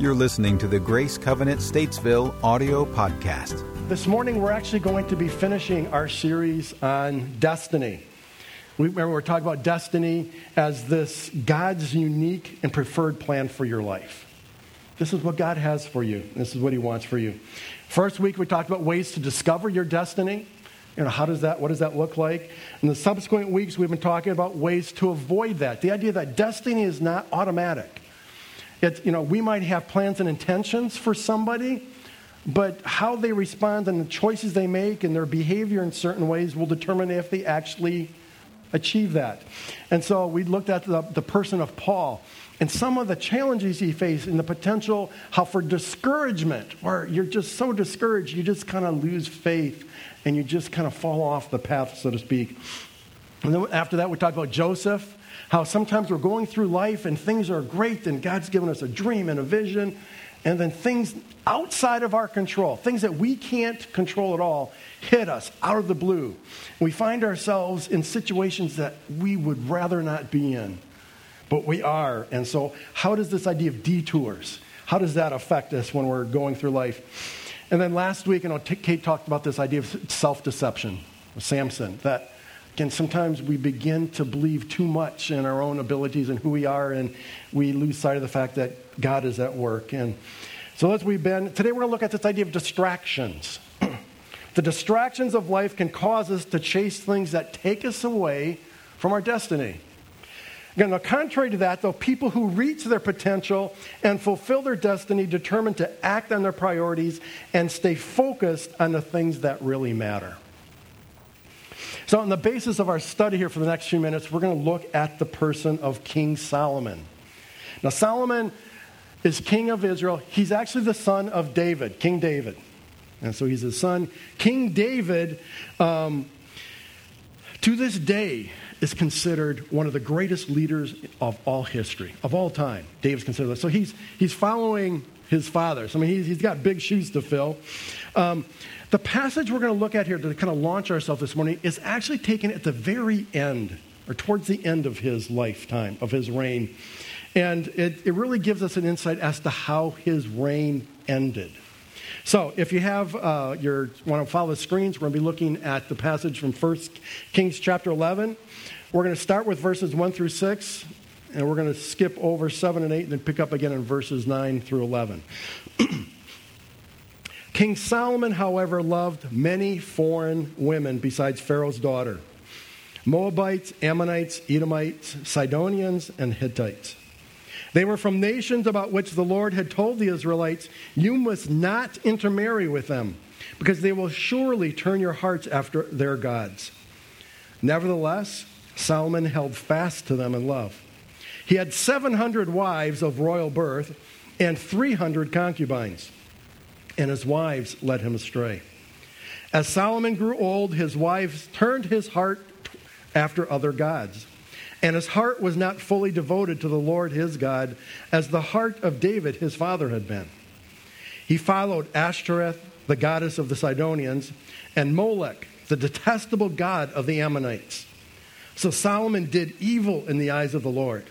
You're listening to the Grace Covenant Statesville audio podcast. This morning, we're actually going to be finishing our series on destiny. We, remember, we're talking about destiny as this God's unique and preferred plan for your life. This is what God has for you. This is what He wants for you. First week, we talked about ways to discover your destiny. You know, how does that, what does that look like? In the subsequent weeks, we've been talking about ways to avoid that. The idea that destiny is not automatic. It's, you know, we might have plans and intentions for somebody, but how they respond and the choices they make and their behavior in certain ways will determine if they actually achieve that. And so we looked at the, the person of Paul and some of the challenges he faced and the potential how for discouragement where you're just so discouraged you just kind of lose faith and you just kind of fall off the path so to speak and then after that we talked about joseph how sometimes we're going through life and things are great and god's given us a dream and a vision and then things outside of our control things that we can't control at all hit us out of the blue we find ourselves in situations that we would rather not be in but we are. And so, how does this idea of detours, how does that affect us when we're going through life? And then last week, you know, Kate talked about this idea of self-deception, Samson, that again, sometimes we begin to believe too much in our own abilities and who we are, and we lose sight of the fact that God is at work. And so as we've been, today we're going to look at this idea of distractions. the distractions of life can cause us to chase things that take us away from our destiny. Again, now, contrary to that, though, people who reach their potential and fulfill their destiny determine to act on their priorities and stay focused on the things that really matter. So, on the basis of our study here for the next few minutes, we're going to look at the person of King Solomon. Now, Solomon is king of Israel. He's actually the son of David, King David. And so he's his son. King David, um, to this day, is considered one of the greatest leaders of all history, of all time. David's considered that. So he's, he's following his fathers. I mean, he's, he's got big shoes to fill. Um, the passage we're going to look at here to kind of launch ourselves this morning is actually taken at the very end, or towards the end of his lifetime, of his reign. And it, it really gives us an insight as to how his reign ended. So, if you have uh, your want to follow the screens, we're going to be looking at the passage from 1 Kings chapter 11. We're going to start with verses 1 through 6, and we're going to skip over 7 and 8 and then pick up again in verses 9 through 11. King Solomon, however, loved many foreign women besides Pharaoh's daughter Moabites, Ammonites, Edomites, Sidonians, and Hittites. They were from nations about which the Lord had told the Israelites, You must not intermarry with them, because they will surely turn your hearts after their gods. Nevertheless, Solomon held fast to them in love. He had 700 wives of royal birth and 300 concubines, and his wives led him astray. As Solomon grew old, his wives turned his heart after other gods and his heart was not fully devoted to the Lord his God as the heart of David his father had been. He followed Ashtoreth, the goddess of the Sidonians, and Molech, the detestable god of the Ammonites. So Solomon did evil in the eyes of the Lord.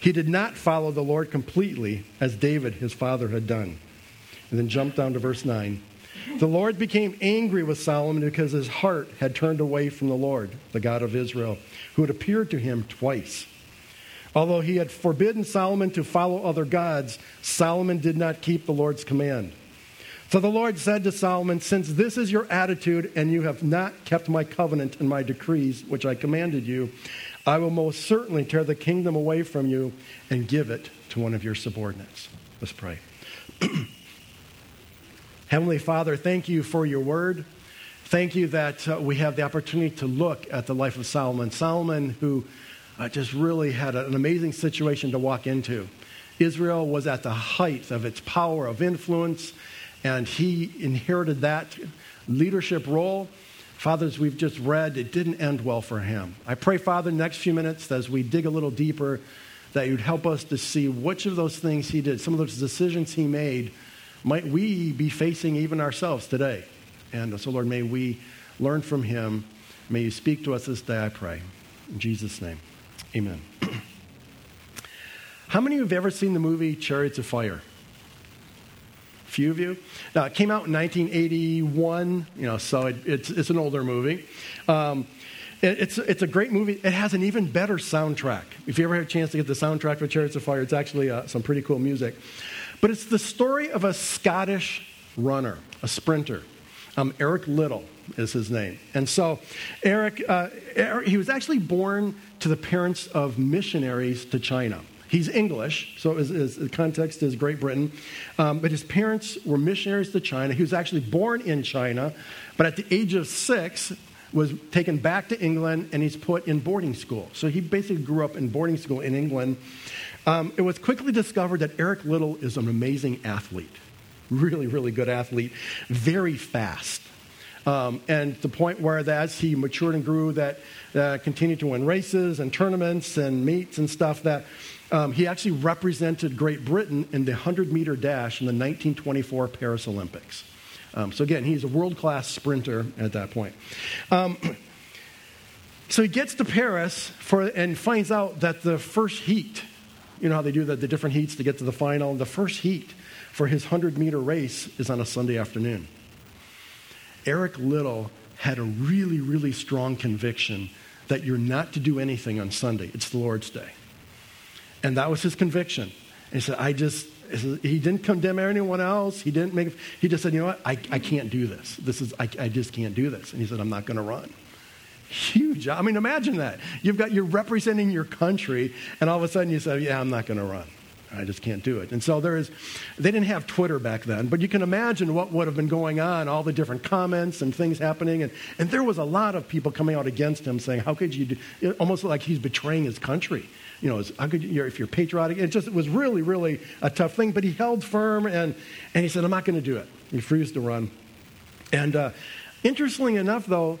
He did not follow the Lord completely as David his father had done. And then jump down to verse 9. The Lord became angry with Solomon because his heart had turned away from the Lord, the God of Israel, who had appeared to him twice. Although he had forbidden Solomon to follow other gods, Solomon did not keep the Lord's command. So the Lord said to Solomon, Since this is your attitude, and you have not kept my covenant and my decrees, which I commanded you, I will most certainly tear the kingdom away from you and give it to one of your subordinates. Let's pray. Heavenly Father, thank you for your word. Thank you that uh, we have the opportunity to look at the life of Solomon. Solomon, who uh, just really had an amazing situation to walk into. Israel was at the height of its power of influence, and he inherited that leadership role. Fathers, we've just read, it didn't end well for him. I pray, Father, next few minutes, as we dig a little deeper, that you'd help us to see which of those things he did, some of those decisions he made might we be facing even ourselves today. And so, Lord, may we learn from him. May you speak to us this day, I pray. In Jesus' name, amen. How many of you have ever seen the movie Chariots of Fire? Few of you. Now, it came out in 1981, you know, so it, it's, it's an older movie. Um, it, it's, it's a great movie. It has an even better soundtrack. If you ever had a chance to get the soundtrack for Chariots of Fire, it's actually uh, some pretty cool music. But it's the story of a Scottish runner, a sprinter. Um, Eric Liddell is his name. And so, Eric, uh, Eric, he was actually born to the parents of missionaries to China. He's English, so his, his the context is Great Britain. Um, but his parents were missionaries to China. He was actually born in China, but at the age of six, was taken back to England and he's put in boarding school. So he basically grew up in boarding school in England. Um, it was quickly discovered that Eric Liddell is an amazing athlete, really, really good athlete, very fast. Um, and the point where as he matured and grew, that uh, continued to win races and tournaments and meets and stuff, that um, he actually represented Great Britain in the 100 meter dash in the 1924 Paris Olympics. Um, so, again, he's a world class sprinter at that point. Um, so he gets to Paris for, and finds out that the first heat, you know how they do the, the different heats to get to the final, the first heat for his 100 meter race is on a Sunday afternoon. Eric Liddell had a really, really strong conviction that you're not to do anything on Sunday. It's the Lord's Day. And that was his conviction. And he said, I just, he didn't condemn anyone else. He didn't make, he just said, you know what? I, I can't do this. This is, I, I just can't do this. And he said, I'm not going to run. Huge. I mean, imagine that. You've got, you're representing your country, and all of a sudden you say, yeah, I'm not going to run. I just can't do it. And so there is, they didn't have Twitter back then, but you can imagine what would have been going on, all the different comments and things happening. And, and there was a lot of people coming out against him saying, how could you do, almost like he's betraying his country. You know, how could you, if you're patriotic, it just it was really, really a tough thing. But he held firm and, and he said, I'm not going to do it. He refused to run. And uh, interestingly enough, though,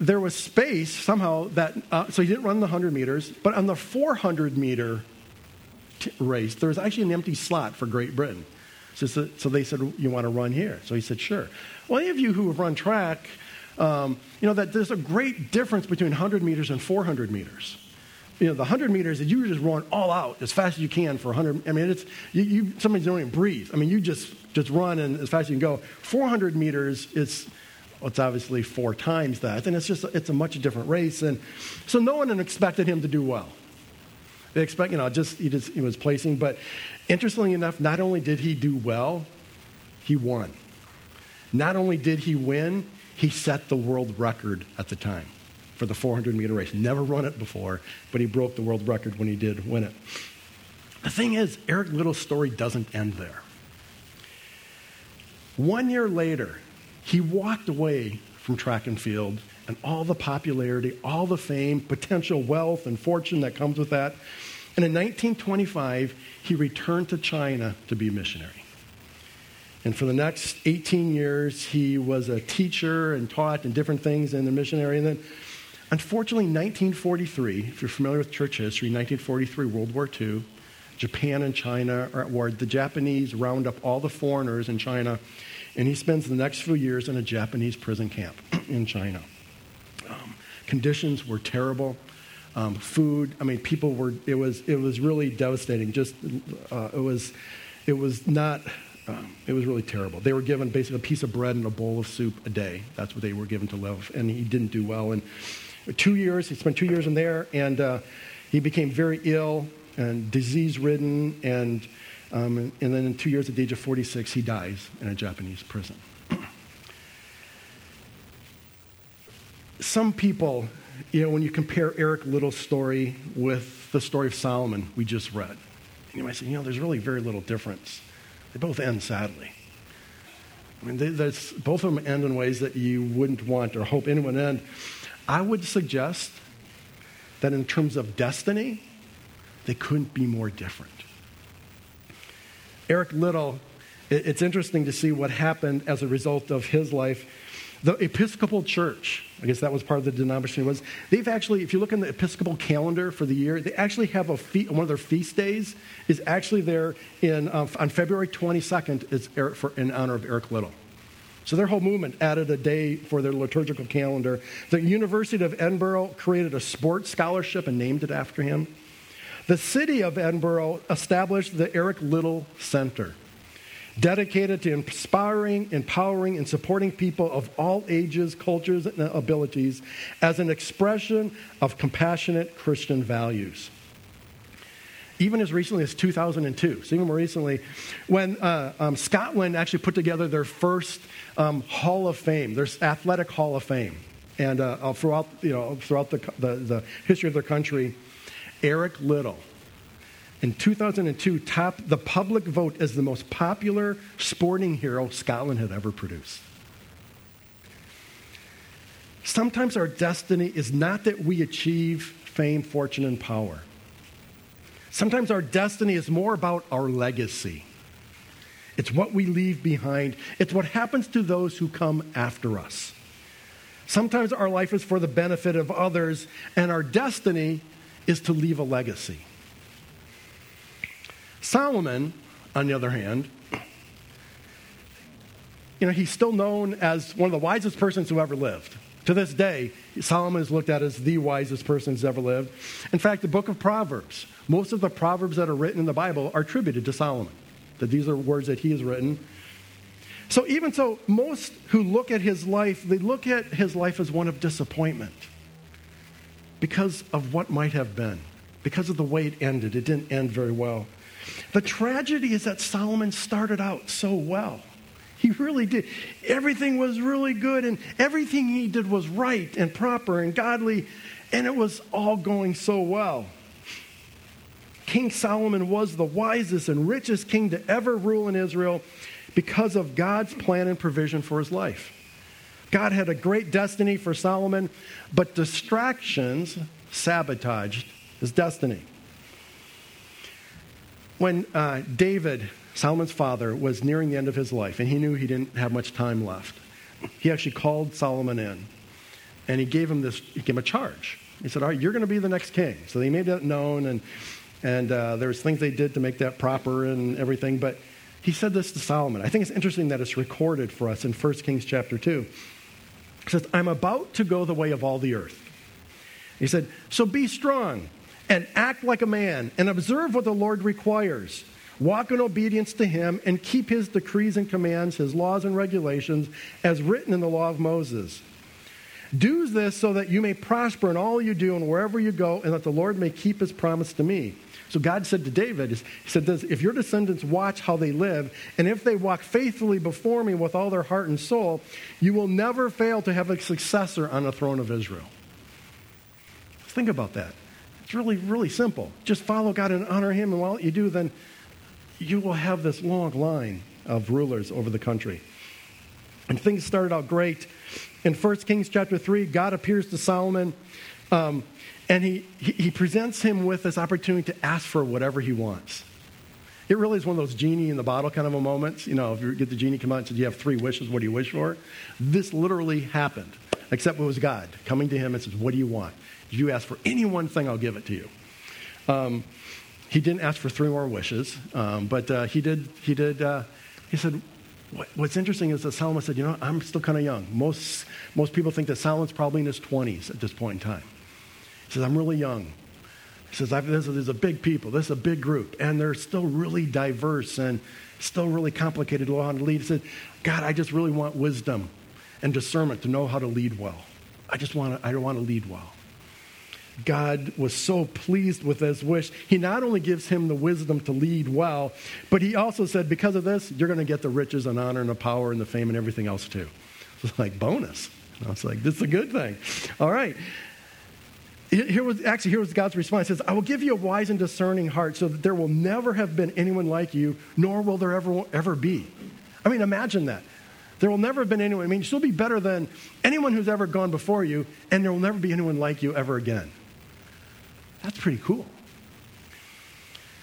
there was space somehow that, uh, so he didn't run the 100 meters, but on the 400 meter t- race, there was actually an empty slot for Great Britain. So, so they said, You want to run here? So he said, Sure. Well, any of you who have run track, um, you know that there's a great difference between 100 meters and 400 meters. You know, the 100 meters, that you were just run all out as fast as you can for 100. I mean, it's, you, you don't even breathe. I mean, you just, just run and as fast as you can go. 400 meters, it's, it's obviously four times that. And it's just, it's a much different race. And so no one expected him to do well. They expect, you know, just he, just he was placing. But interestingly enough, not only did he do well, he won. Not only did he win, he set the world record at the time for the 400 meter race. Never run it before, but he broke the world record when he did win it. The thing is, Eric Liddell's story doesn't end there. One year later, he walked away from track and field and all the popularity, all the fame, potential wealth, and fortune that comes with that. And in 1925, he returned to China to be a missionary. And for the next 18 years, he was a teacher and taught in different things in the missionary. And then, unfortunately, 1943, if you're familiar with church history, 1943, World War II, Japan and China are at war. The Japanese round up all the foreigners in China, and he spends the next few years in a Japanese prison camp in China. Um, conditions were terrible. Um, food, I mean, people were. It was. It was really devastating. Just uh, it was. It was not. Um, it was really terrible. They were given basically a piece of bread and a bowl of soup a day. That's what they were given to live, and he didn't do well. And two years, he spent two years in there, and uh, he became very ill and disease-ridden, and um, and, and then in two years, at the age of 46, he dies in a Japanese prison. Some people, you know, when you compare Eric Liddell's story with the story of Solomon we just read, you might say, you know, there's really very little difference. They both end sadly. I mean, they, both of them end in ways that you wouldn't want or hope anyone end. I would suggest that in terms of destiny, they couldn't be more different. Eric Liddell, it's interesting to see what happened as a result of his life. The Episcopal Church, I guess that was part of the denomination, was they've actually, if you look in the Episcopal calendar for the year, they actually have a fe- one of their feast days is actually there in, uh, on February 22nd is for, in honor of Eric Liddell. So their whole movement added a day for their liturgical calendar. The University of Edinburgh created a sports scholarship and named it after him. The city of Edinburgh established the Eric Liddell Center. dedicated to inspiring, empowering, and supporting people of all ages, cultures, and abilities as an expression of compassionate Christian values. Even as recently as 2002, so even more recently, when uh, um, Scotland actually put together their first um, Hall of Fame, their athletic Hall of Fame, and uh, throughout, you know, throughout the, the, the history of their country, Eric Liddell, in 2002 topped the public vote as the most popular sporting hero Scotland had ever produced. Sometimes our destiny is not that we achieve fame, fortune, and power. Sometimes our destiny is more about our legacy. It's what we leave behind, it's what happens to those who come after us. Sometimes our life is for the benefit of others, and our destiny is to leave a legacy. Solomon, on the other hand, you know, he's still known as one of the wisest persons who ever lived. To this day, Solomon is looked at as the wisest person who's ever lived. In fact, the book of Proverbs, most of the Proverbs that are written in the Bible are attributed to Solomon, that these are words that he has written. So, even so, most who look at his life, they look at his life as one of disappointment because of what might have been, because of the way it ended. It didn't end very well. The tragedy is that Solomon started out so well. He really did. Everything was really good, and everything he did was right and proper and godly, and it was all going so well. King Solomon was the wisest and richest king to ever rule in Israel because of God's plan and provision for his life. God had a great destiny for Solomon, but distractions sabotaged his destiny when uh, David, Solomon's father, was nearing the end of his life and he knew he didn't have much time left, he actually called Solomon in and he gave him this, he gave him a charge. He said, All right, you're going to be the next king. So they made that known and, and uh, there was things they did to make that proper and everything. But he said this to Solomon. I think it's interesting that it's recorded for us in 1 Kings chapter 2. He says, I'm about to go the way of all the earth. He said, So be strong and act like a man and observe what the Lord requires. Walk in obedience to him and keep his decrees and commands, his laws and regulations, as written in the law of Moses. Do this so that you may prosper in all you do and wherever you go, and that the Lord may keep his promise to me. So God said to David, He said, If your descendants watch how they live, and if they walk faithfully before me with all their heart and soul, you will never fail to have a successor on the throne of Israel. Think about that. It's really, really simple. Just follow God and honor Him, and while you do, then you will have this long line of rulers over the country. And things started out great. In 1 Kings chapter 3, God appears to Solomon, um, and he, he, presents him with this opportunity to ask for whatever he wants. It really is one of those genie in the bottle kind of a moments. You know, if you get the genie come out and says, You have three wishes, what do you wish for? This literally happened, except it was God coming to him and says, What do you want? If you ask for any one thing, I'll give it to you. Um, he didn't ask for three more wishes, um, but uh, he did. He did. Uh, he said, what, "What's interesting is that Solomon said, you know, I'm still kind of young. Most most people think that Solomon's probably in his 20s at this point in time. He says, I'm really young. He says, this is a big people. This is a big group, and they're still really diverse and still really complicated to how to lead. He said, God, I just really want wisdom and discernment to know how to lead well. I just want to, I want to lead well. God was so pleased with this wish. He not only gives him the wisdom to lead well, but he also said, because of this, you're going to get the riches and honor and the power and the fame and everything else too. It's like bonus. I was like, this is a good thing. All right. Here was actually here was God's response. He says, I will give you a wise and discerning heart so that there will never have been anyone like you, nor will there ever ever be. I mean, imagine that. There will never have been anyone. I mean, you'll be better than anyone who's ever gone before you, and there will never be anyone like you ever again. That's pretty cool.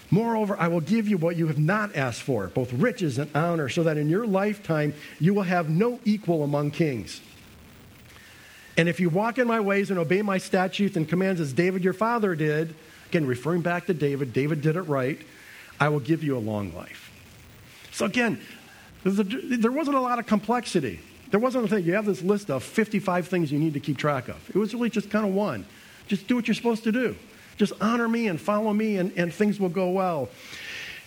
Moreover, I will give you what you have not asked for, both riches and honor, so that in your lifetime you will have no equal among kings. And if you walk in my ways and obey my statutes and commands as David your father did, again, referring back to David, David did it right, I will give you a long life. So again, there wasn't a lot of complexity. There wasn't a thing. You have this list of 55 things you need to keep track of. It was really just kind of one. Just do what you're supposed to do. Just honor me and follow me, and, and things will go well.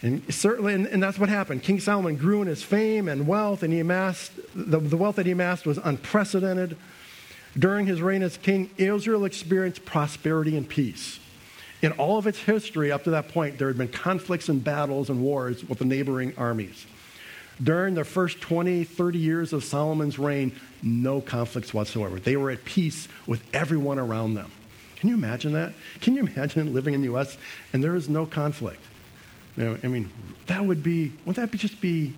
And certainly, and, and, that's what happened. King Solomon grew in his fame and wealth, and he amassed, the, the wealth that he amassed was unprecedented. During his reign as king, Israel experienced prosperity and peace. In all of its history up to that point, there had been conflicts and battles and wars with the neighboring armies. During the first 20, 30 years of Solomon's reign, no conflicts whatsoever. They were at peace with everyone around them. Can you imagine that? Can you imagine living in the U.S. and there is no conflict? You know, I mean, that would be, would that be just be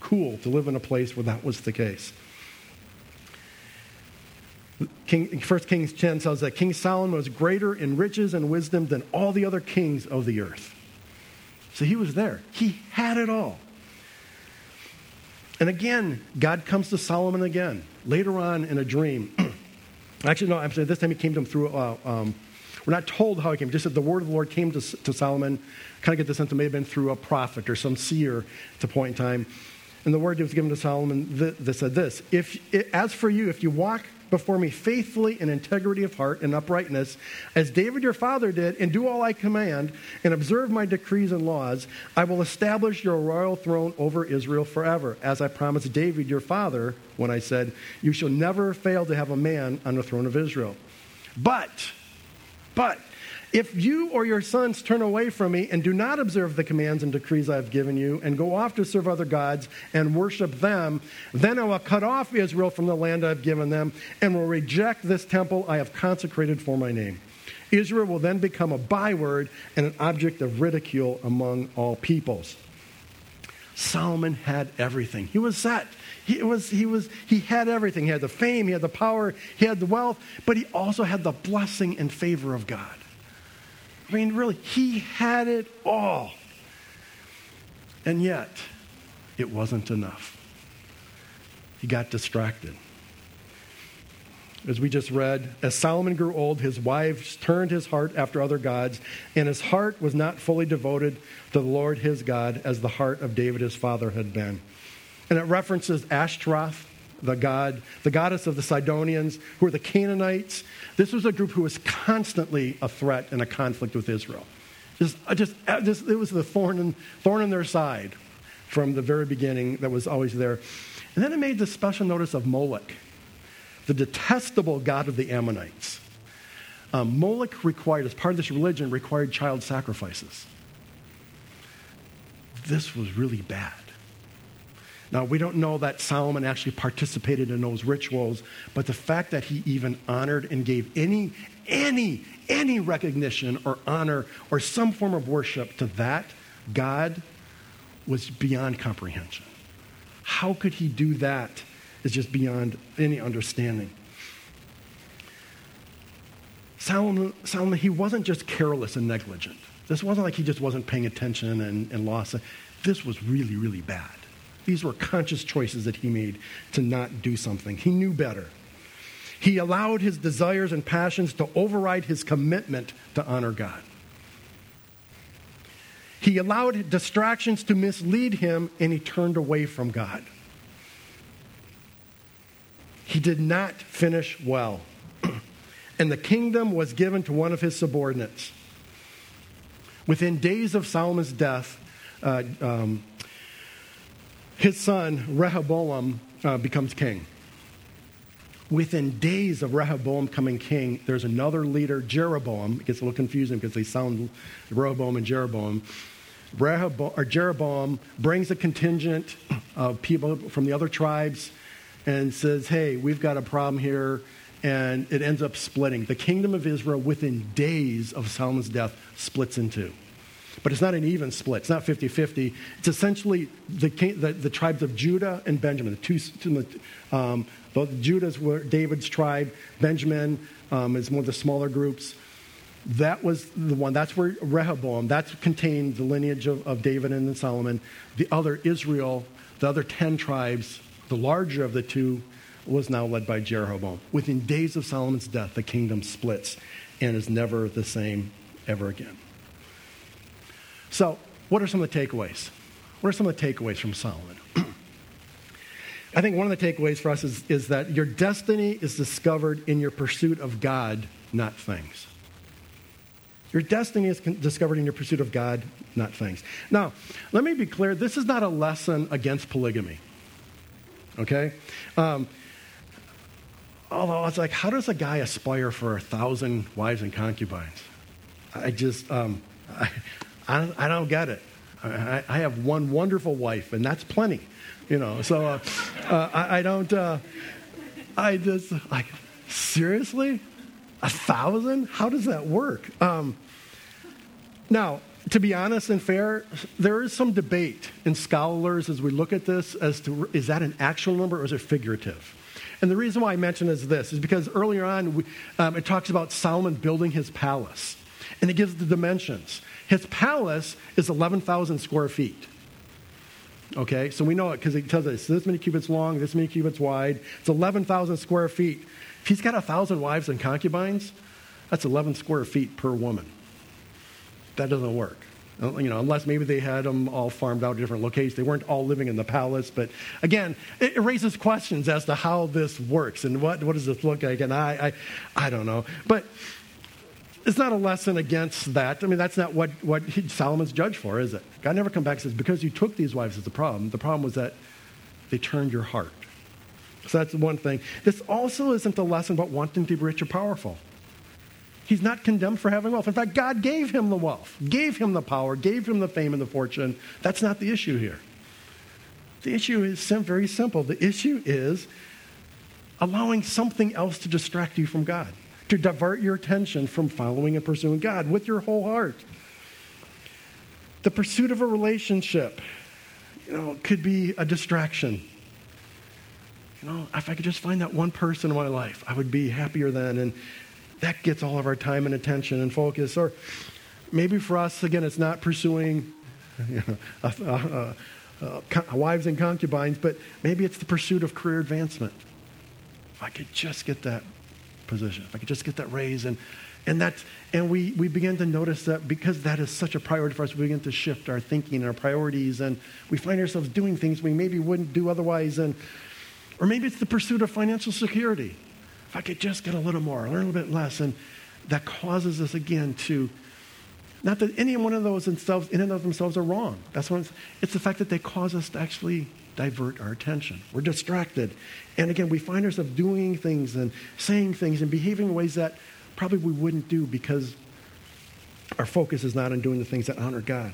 cool to live in a place where that was the case? King, 1 Kings 10 tells that King Solomon was greater in riches and wisdom than all the other kings of the earth. So he was there. He had it all. And again, God comes to Solomon again, later on in a dream. Actually, no, I'm saying this time he came to him through, uh, um, we're not told how he came, just that the word of the Lord came to, to Solomon. Kind of get the sense it may have been through a prophet or some seer at a point in time. And the word that was given to Solomon that said this if, As for you, if you walk before me faithfully in integrity of heart and uprightness, as David your father did, and do all I command, and observe my decrees and laws, I will establish your royal throne over Israel forever, as I promised David your father when I said, You shall never fail to have a man on the throne of Israel. But, but, if you or your sons turn away from me and do not observe the commands and decrees I have given you, and go off to serve other gods and worship them, then I will cut off Israel from the land I have given them, and will reject this temple I have consecrated for my name. Israel will then become a byword and an object of ridicule among all peoples. Solomon had everything. He was set. He, was, he, was, he had everything. He had the fame, he had the power, he had the wealth, but he also had the blessing and favor of God. I mean, really, he had it all. And yet, it wasn't enough. He got distracted. As we just read, as Solomon grew old, his wives turned his heart after other gods, and his heart was not fully devoted to the Lord his God as the heart of David his father had been. And it references Ashtaroth, the god, the goddess of the Sidonians, who were the Canaanites. This was a group who was constantly a threat and a conflict with Israel. Just, just, just it was the thorn in, thorn in their side from the very beginning that was always there. And then it made the special notice of Moloch, the detestable god of the Ammonites. Um, Moloch required, as part of this religion, required child sacrifices. This was really bad. Now, we don't know that Solomon actually participated in those rituals, but the fact that he even honored and gave any, any, any recognition or honor or some form of worship to that God was beyond comprehension. How could he do that is just beyond any understanding. Solomon, Solomon, he wasn't just careless and negligent. This wasn't like he just wasn't paying attention and, and lost. This was really, really bad. These were conscious choices that he made to not do something. He knew better. He allowed his desires and passions to override his commitment to honor God. He allowed distractions to mislead him and he turned away from God. He did not finish well. and the kingdom was given to one of his subordinates. Within days of Solomon's death, uh, um, his son, Rehoboam, uh, becomes king. Within days of Rehoboam coming king, there's another leader, Jeroboam. It gets a little confusing because they sound Rehoboam and Jeroboam. Rehoboam, or Jeroboam brings a contingent of people from the other tribes and says, Hey, we've got a problem here. And it ends up splitting. The kingdom of Israel, within days of Solomon's death, splits in two. But it's not an even split. It's not 50 50. It's essentially the, the, the, tribes of Judah and Benjamin. The two, um, Judah's were David's tribe, Benjamin um, is one of the smaller groups. That was the one. That's where Rehoboam, that contained the lineage of, of David and Solomon. The other, Israel, the other 10 tribes, the larger of the two, was now led by Jeroboam. Within days of Solomon's death, the kingdom splits and is never the same ever again. So, what are some of the takeaways? What are some of the takeaways from Solomon? I think one of the takeaways for us is, is that your destiny is discovered in your pursuit of God, not things. Your destiny is discovered in your pursuit of God, not things. Now, let me be clear this is not a lesson against polygamy. Okay? Um, although it's like, how does a guy aspire for a thousand wives and concubines? I just, um, I, I, I, don't get it. I, I, have one wonderful wife, and that's plenty, you know. So uh, uh, I, I, don't, uh, I just, like, seriously? A thousand? How does that work? Um, now, to be honest and fair, there is some debate in scholars as we look at this as to is that an actual number or is it figurative? And the reason why I mention is this is because earlier on we, um, it talks about Solomon building his palace, and it gives the dimensions. His palace is 11,000 square feet. Okay, so we know it because it tells us this many cubits long, this many cubits wide. It's 11,000 square feet. If he's got a thousand wives and concubines, that's 11 square feet per woman. That doesn't work. Uh, you know, unless maybe they had them all farmed out to different locations. They weren't all living in the palace. But again, it, raises questions as to how this works and what, what does this look like. And I, I, I don't know. But it's not a lesson against that. I mean, that's not what, what he, Solomon's judged for, is it? God never come back and says, because you took these wives is the problem. The problem was that they turned your heart. So that's one thing. This also isn't a lesson about wanting to be rich or powerful. He's not condemned for having wealth. In fact, God gave him the wealth, gave him the power, gave him the fame and the fortune. That's not the issue here. The issue is very simple. The issue is allowing something else to distract you from God, to divert your attention from following and pursuing God with your whole heart. The pursuit of a relationship, you know, could be a distraction you know, if I could just find that one person in my life, I would be happier then. And that gets all of our time and attention and focus. Or maybe for us, again, it's not pursuing you know, uh, uh, uh, wives and concubines, but maybe it's the pursuit of career advancement. If I could just get that position, if I could just get that raise, and and that and we we begin to notice that because that is such a priority for us, we begin to shift our thinking and our priorities, and we find ourselves doing things we maybe wouldn't do otherwise, and or maybe it's the pursuit of financial security. If I could just get a little more, learn a little bit less. And that causes us again to, not that any one of those themselves, in and of themselves are wrong. That's what it's, it's the fact that they cause us to actually divert our attention. We're distracted. And again, we find ourselves doing things and saying things and behaving in ways that probably we wouldn't do because our focus is not on doing the things that honor God.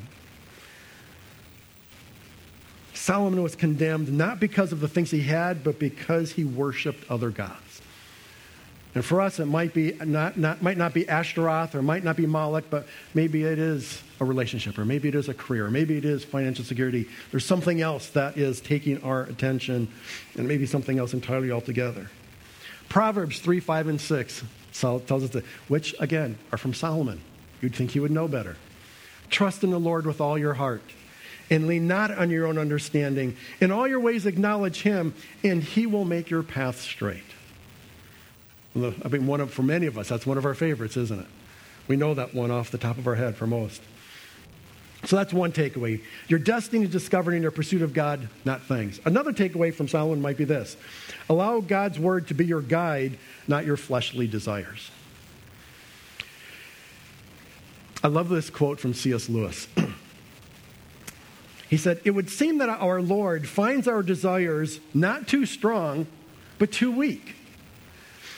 Solomon was condemned not because of the things he had, but because he worshiped other gods. And for us, it might, be not, not, might not be Ashtaroth or might not be Moloch, but maybe it is a relationship, or maybe it is a career, or maybe it is financial security. There's something else that is taking our attention, and maybe something else entirely altogether. Proverbs 3, 5, and 6 tells us that, which, again, are from Solomon. You'd think he would know better. Trust in the Lord with all your heart and lean not on your own understanding. In all your ways, acknowledge him, and he will make your path straight. I mean, one of, for many of us, that's one of our favorites, isn't it? We know that one off the top of our head for most. So that's one takeaway. Your destiny is discovered in your pursuit of God, not things. Another takeaway from Solomon might be this allow God's word to be your guide, not your fleshly desires. I love this quote from C.S. Lewis. He said, It would seem that our Lord finds our desires not too strong, but too weak.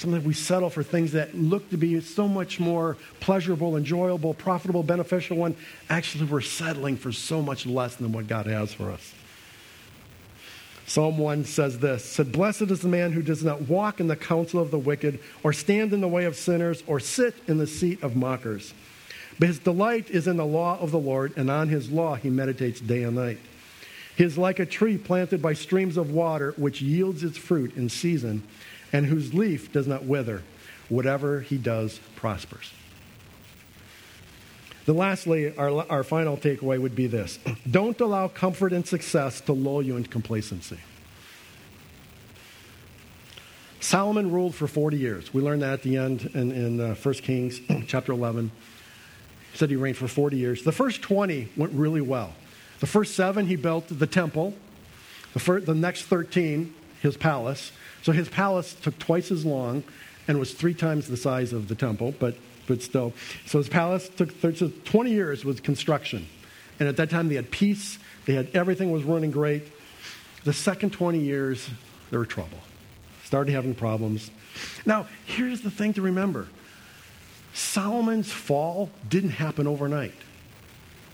Sometimes we settle for things that look to be so much more pleasurable, enjoyable, profitable, beneficial, when actually we're settling for so much less than what God has for us. Psalm 1 says this said, Blessed is the man who does not walk in the counsel of the wicked, or stand in the way of sinners, or sit in the seat of mockers. But his delight is in the law of the Lord, and on his law he meditates day and night. He is like a tree planted by streams of water, which yields its fruit in season and whose leaf does not wither. Whatever he does prospers. The lastly, our, our final takeaway would be this don't allow comfort and success to lull you into complacency. Solomon ruled for 40 years. We learned that at the end in, in uh, 1 Kings chapter 11. He said he reigned for 40 years. The first 20 went really well. The first seven, he built the temple. The, first, the next 13, his palace. So his palace took twice as long and was three times the size of the temple, but, but still. So his palace took so 20 years was construction. And at that time, they had peace, they had everything was running great. The second 20 years, there were trouble. Started having problems. Now, here's the thing to remember Solomon's fall didn't happen overnight.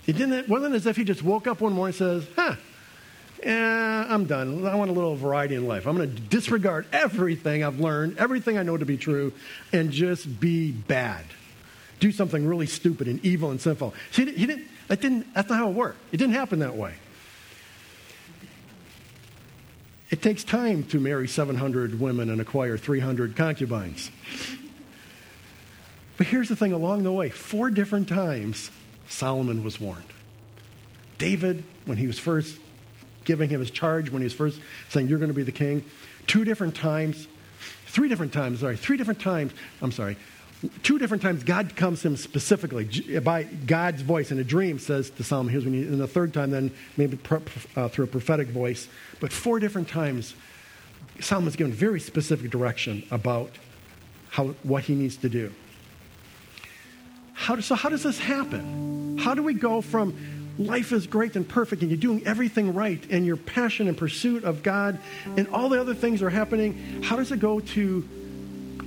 It didn't, it wasn't as if he just woke up one morning and says, huh, eh, I'm done. I want a little variety in life. I'm going to disregard everything I've learned, everything I know to be true, and just be bad. Do something really stupid and evil and sinful. See, he didn't, that didn't, that's not how it worked. It didn't happen that way. It takes time to marry 700 women and acquire 300 concubines. But here's the thing along the way four different times, Solomon was warned. David, when he was first giving him his charge, when he was first saying, You're going to be the king, two different times, three different times, sorry, three different times, I'm sorry, two different times God comes to him specifically by God's voice in a dream, says to Solomon, here's when you, and the third time then maybe uh, through a prophetic voice. But four different times, Solomon's given very specific direction about how, what he needs to do. How, so how does this happen? How do we go from life is great and perfect and you're doing everything right and your passion and pursuit of God and all the other things are happening, how does it go to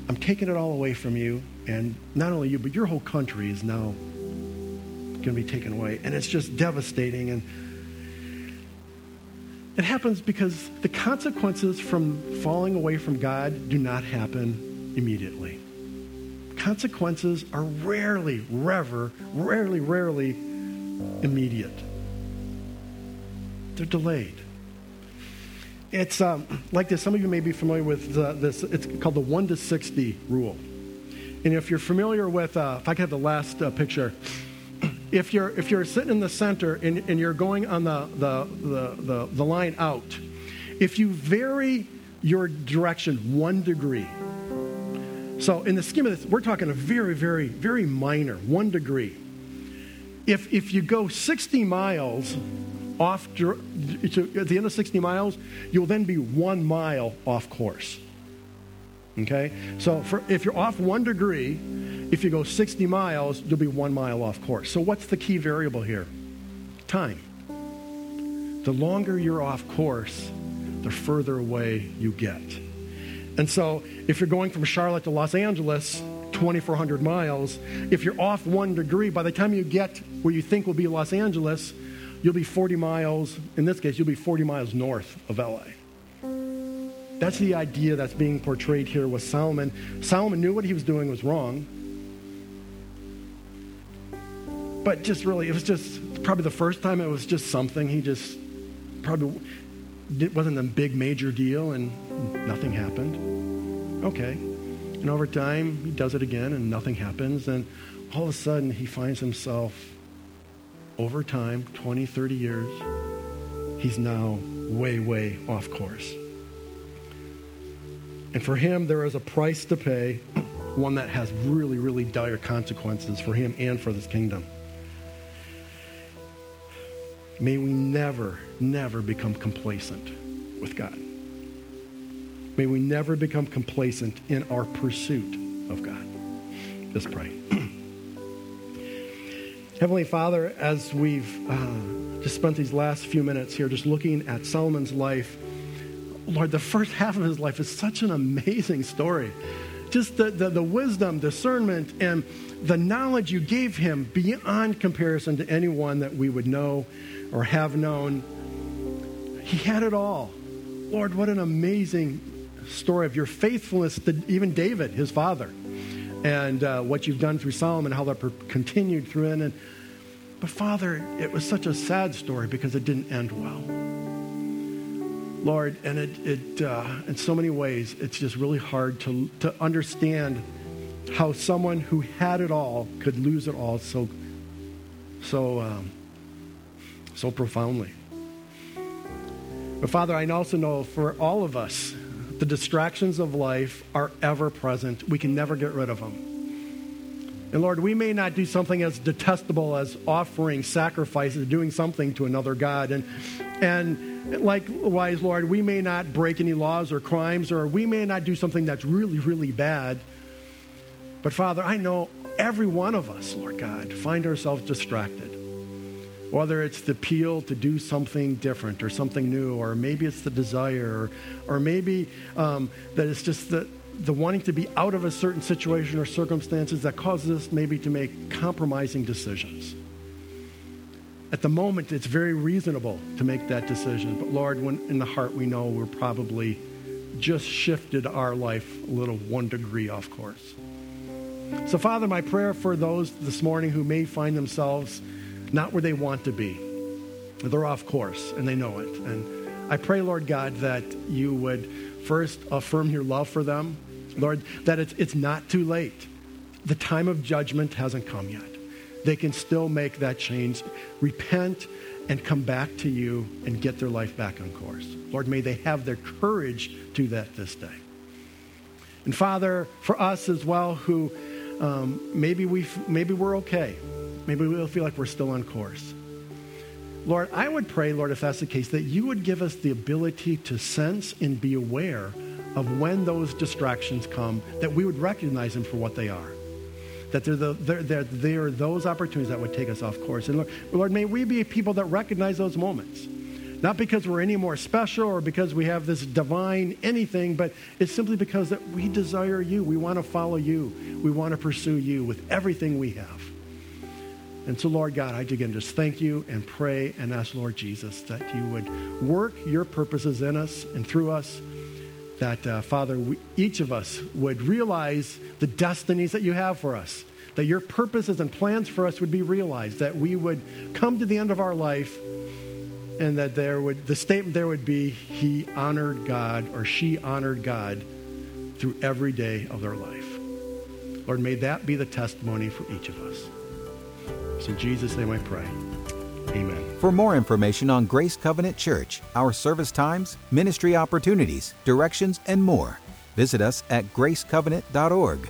I'm taking it all away from you and not only you, but your whole country is now going to be taken away. And it's just devastating. And it happens because the consequences from falling away from God do not happen immediately. Consequences are rarely, rarely, rarely, rarely immediate. They're delayed. It's um, like this. Some of you may be familiar with uh, this. It's called the 1 to 60 rule. And if you're familiar with, uh, if I could have the last uh, picture, if you're, if you're sitting in the center and, and you're going on the, the, the, the, the line out, if you vary your direction one degree, so in the scheme of this, we're talking a very, very, very minor, one degree. If, if you go 60 miles off, at the end of 60 miles, you'll then be one mile off course. Okay? So for, if you're off one degree, if you go 60 miles, you'll be one mile off course. So what's the key variable here? Time. The longer you're off course, the further away you get. And so if you're going from Charlotte to Los Angeles, 2,400 miles, if you're off one degree, by the time you get where you think will be Los Angeles, you'll be 40 miles, in this case, you'll be 40 miles north of LA. That's the idea that's being portrayed here with Solomon. Solomon knew what he was doing was wrong. But just really, it was just probably the first time it was just something. He just probably it wasn't a big major deal and nothing happened. Okay. And over time, he does it again and nothing happens. And all of a sudden, he finds himself, over time, 20, 30 years, he's now way, way off course. And for him, there is a price to pay, one that has really, really dire consequences for him and for this kingdom. May we never, never become complacent with God. May we never become complacent in our pursuit of God. Let's pray. Heavenly Father, as we've uh, just spent these last few minutes here just looking at Solomon's life, Lord, the first half of his life is such an amazing story. Just the, the, the, wisdom, discernment, and the knowledge you gave him beyond comparison to anyone that we would know or have known. He had it all. Lord, what an amazing story of your faithfulness to even David, his father, and uh, what you've done through Solomon, how that per- continued through. And, but Father, it was such a sad story because it didn't end well. Lord, and it, it uh, in so many ways, it's just really hard to, to understand how someone who had it all could lose it all so, so, um, so profoundly. But Father, I also know for all of us, The distractions of life are ever present. We can never get rid of them. And Lord, we may not do something as detestable as offering sacrifices, doing something to another God. And, and likewise, Lord, we may not break any laws or crimes, or we may not do something that's really, really bad. But Father, I know every one of us, Lord God, find ourselves distracted. Whether it's the appeal to do something different or something new, or maybe it's the desire, or, or maybe um, that it's just the, the wanting to be out of a certain situation or circumstances that causes us maybe to make compromising decisions. At the moment, it's very reasonable to make that decision. But Lord, when in the heart we know we're probably just shifted our life a little one degree off course. So, Father, my prayer for those this morning who may find themselves not where they want to be, they're off course and they know it. And I pray, Lord God, that you would first affirm your love for them, Lord, that it's, it's not too late. The time of judgment hasn't come yet. They can still make that change, repent, and come back to you and get their life back on course. Lord, may they have their courage to that this day. And Father, for us as well, who um, maybe, we, maybe we're okay. Maybe we'll feel like we're still on course. Lord, I would pray, Lord, if that's the case, that you would give us the ability to sense and be aware of when those distractions come, that we would recognize them for what they are. That they're, the, they're, they're, they're those opportunities that would take us off course. And Lord, Lord, may we be people that recognize those moments. Not because we're any more special or because we have this divine anything, but it's simply because that we desire you. We want to follow you. We want to pursue you with everything we have. And so, Lord God, I again just thank you and pray and ask, Lord Jesus, that you would work your purposes in us and through us. That, uh, Father, we, each of us would realize the destinies that you have for us. That your purposes and plans for us would be realized. That we would come to the end of our life and that there would, the statement there would be, he honored God or she honored God through every day of their life. Lord, may that be the testimony for each of us. It's in Jesus' name I pray. Amen. For more information on Grace Covenant Church, our service times, ministry opportunities, directions, and more, visit us at gracecovenant.org.